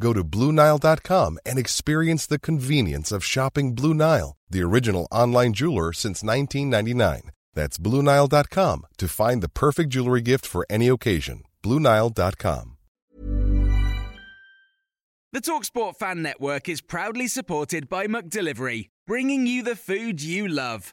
Go to BlueNile.com and experience the convenience of shopping Blue Nile, the original online jeweler since 1999. That's BlueNile.com to find the perfect jewelry gift for any occasion. BlueNile.com. The Talksport Fan Network is proudly supported by McDelivery, bringing you the food you love.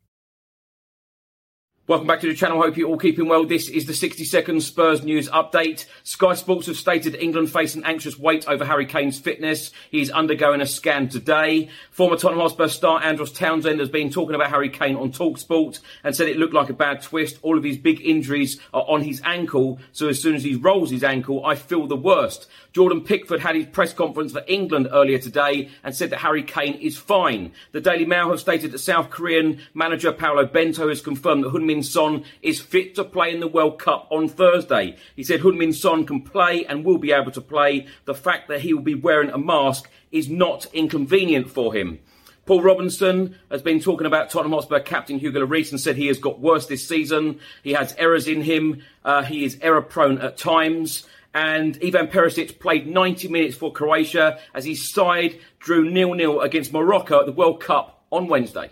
Welcome back to the channel. Hope you're all keeping well. This is the 60 second Spurs news update. Sky Sports have stated England face an anxious wait over Harry Kane's fitness. He's undergoing a scan today. Former Tottenham Hotspur star Andros Townsend has been talking about Harry Kane on Talksport and said it looked like a bad twist. All of his big injuries are on his ankle, so as soon as he rolls his ankle, I feel the worst. Jordan Pickford had his press conference for England earlier today and said that Harry Kane is fine. The Daily Mail have stated that South Korean manager Paulo Bento has confirmed that Heung-min Son is fit to play in the World Cup on Thursday. He said Heung-min Son can play and will be able to play. The fact that he will be wearing a mask is not inconvenient for him. Paul Robinson has been talking about Tottenham Hotspur captain Hugo Lloris and said he has got worse this season. He has errors in him. Uh, he is error prone at times. And Ivan Perisic played 90 minutes for Croatia as his side drew nil-nil against Morocco at the World Cup on Wednesday.